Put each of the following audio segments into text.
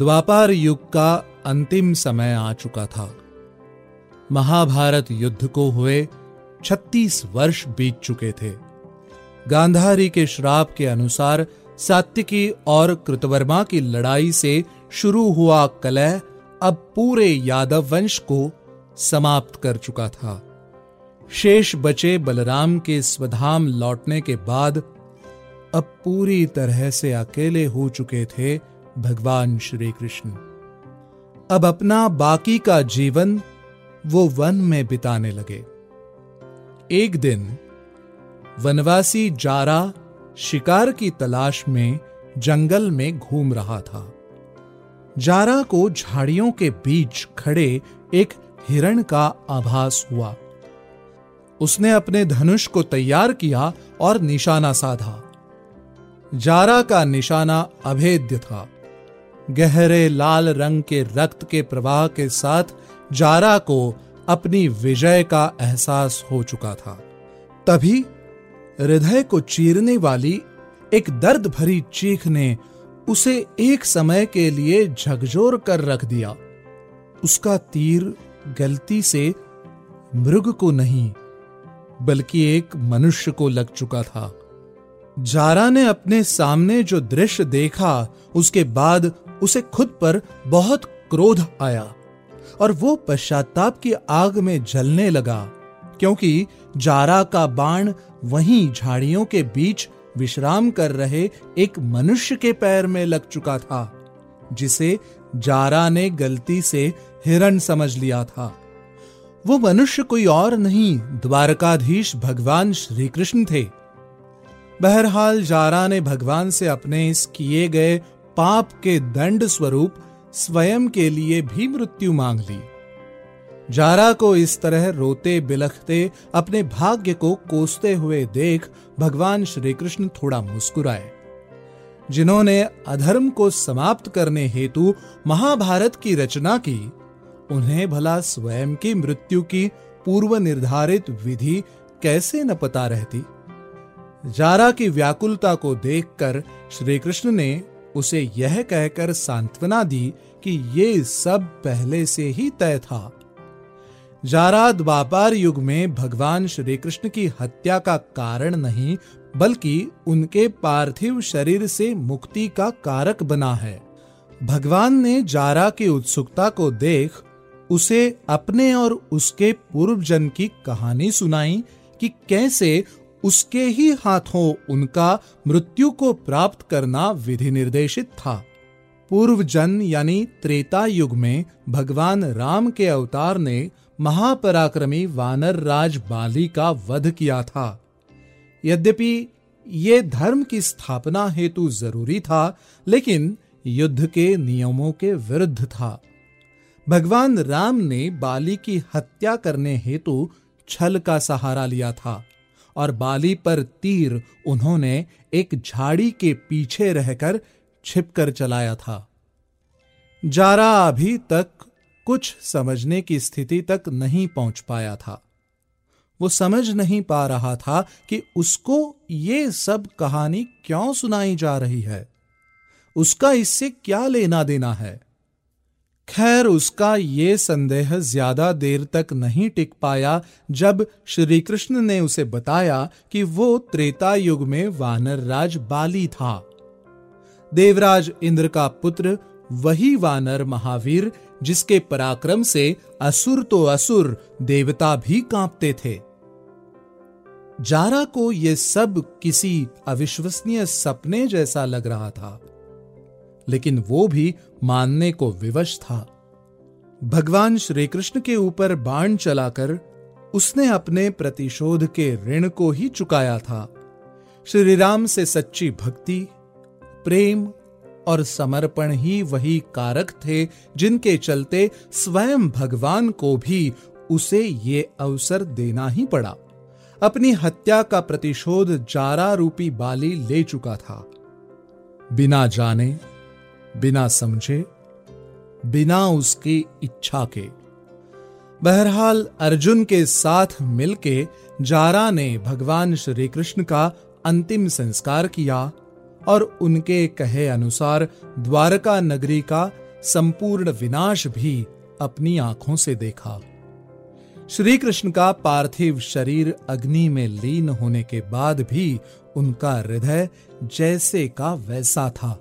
द्वापर युग का अंतिम समय आ चुका था। महाभारत युद्ध को हुए 36 वर्ष बीत चुके थे। गांधारी के श्राप के अनुसार सात्विकी और कृतवर्मा की लड़ाई से शुरू हुआ कलह अब पूरे यादव वंश को समाप्त कर चुका था। शेष बचे बलराम के स्वधाम लौटने के बाद अब पूरी तरह से अकेले हो चुके थे भगवान श्री कृष्ण। अब अपना बाकी का जीवन वो वन में बिताने लगे। एक दिन वनवासी जारा शिकार की तलाश में जंगल में घूम रहा था। जारा को झाड़ियों के बीच खड़े एक हिरण का आभास हुआ। उसने अपने धनुष को तैयार किया और निशाना साधा। जारा का निशाना अभेद्य था। गहरे लाल रंग के रक्त के प्रवाह के साथ जारा को अपनी विजय का एहसास हो चुका था। तभी हृदय को चीरने वाली एक दर्द भरी चीख ने उसे एक समय के लिए झकझोर कर रख दिया। उसका तीर गलती से मृग को नहीं, बल्कि एक मनुष्य को लग चुका था। जारा ने अपने सामने जो दृश्य देखा, उसके बाद उसे खुद पर बहुत क्रोध आया और वो पश्चाताप की आग में जलने लगा, क्योंकि जारा का बाण वहीं झाड़ियों के बीच विश्राम कर रहे एक मनुष्य के पैर में लग चुका था, जिसे जारा ने गलती से हिरण समझ लिया था। वो मनुष्य कोई और नहीं, द्वारकाधीश भगवान श्री कृष्ण थे। बहरहाल जारा ने भगवान से अपने इस किए गए पाप के दंड स्वरूप स्वयं के लिए भी मृत्यु मांग ली। जारा को इस तरह रोते बिलखते, अपने भाग्य को कोसते हुए देख भगवान श्री कृष्ण थोड़ा मुस्कुराए। जिन्होंने अधर्म को समाप्त करने हेतु महाभारत की रचना की, उन्हें भला स्वयं की मृत्यु की पूर्व निर्धारित विधि कैसे न पता रहती। जारा की व्याकुलता को देखकर श्री कृष्ण ने उसे यह कहकर सांत्वना दी कि ये सब पहले से ही तय था। जारा द्वापार युग में भगवान श्री कृष्ण की हत्या का कारण नहीं, बल्कि उनके पार्थिव शरीर से मुक्ति का कारक बना है। भगवान ने जारा की उत्सुकता को देख, उसे अपने और उसके पूर्व जन की कहानी सुनाई कि कैसे उसके ही हाथों उनका मृत्यु को प्राप्त करना विधि निर्देशित था। पूर्व जन यानी त्रेता युग में भगवान राम के अवतार ने महापराक्रमी वानर राज बाली का वध किया था। यद्यपि ये धर्म की स्थापना हेतु ज़रूरी था, लेकिन युद्ध के नियमों के विरुद्ध था। भगवान राम ने बाली की हत्या करने हेतु छल का सहारा लिया था। और बाली पर तीर उन्होंने एक झाड़ी के पीछे रहकर छिपकर चलाया था। जारा अभी तक कुछ समझने की स्थिति तक नहीं पहुँच पाया था। वो समझ नहीं पा रहा था कि उसको ये सब कहानी क्यों सुनाई जा रही है। उसका इससे क्या लेना देना है? खैर उसका ये संदेह ज़्यादा देर तक नहीं टिक पाया जब श्री कृष्ण ने उसे बताया कि वो त्रेता युग में वानर राज बाली था। देवराज इंद्र का पुत्र, वही वानर महावीर, जिसके पराक्रम से असुर तो असुर, देवता भी कांपते थे। जारा को यह सब किसी अविश्वसनीय सपने जैसा लग रहा था। लेकिन वो भी मानने को विवश था। भगवान श्री कृष्ण के ऊपर बाण चलाकर उसने अपने प्रतिशोध के ऋण को ही चुकाया था। श्री राम से सच्ची भक्ति, प्रेम और समर्पण ही वही कारक थे जिनके चलते स्वयं भगवान को भी उसे ये अवसर देना ही पड़ा। अपनी हत्या का प्रतिशोध जारा रूपी बाली ले चुका था। बिना जाने बिना समझे, बिना उसकी इच्छा के। बहरहाल अर्जुन के साथ मिलके जारा ने भगवान श्री कृष्ण का अंतिम संस्कार किया और उनके कहे अनुसार द्वारका नगरी का संपूर्ण विनाश भी अपनी आँखों से देखा। श्री कृष्ण का पार्थिव शरीर अग्नि में लीन होने के बाद भी उनका हृदय जैसे का वैसा था।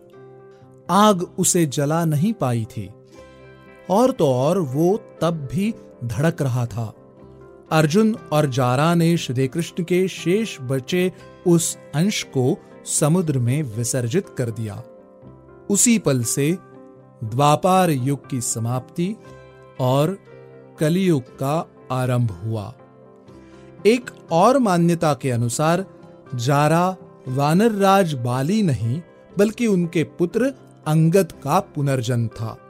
आग उसे जला नहीं पाई थी। और तो और वो तब भी धड़क रहा था। अर्जुन और जारा ने श्री कृष्ण के शेष बचे उस अंश को समुद्र में विसर्जित कर दिया। उसी पल से द्वापार युग की समाप्ति और कलयुग का आरंभ हुआ। एक और मान्यता के अनुसार जारा वानर राज बाली नहीं, बल्कि उनके पुत्र अंगद का पुनर्जन्म था।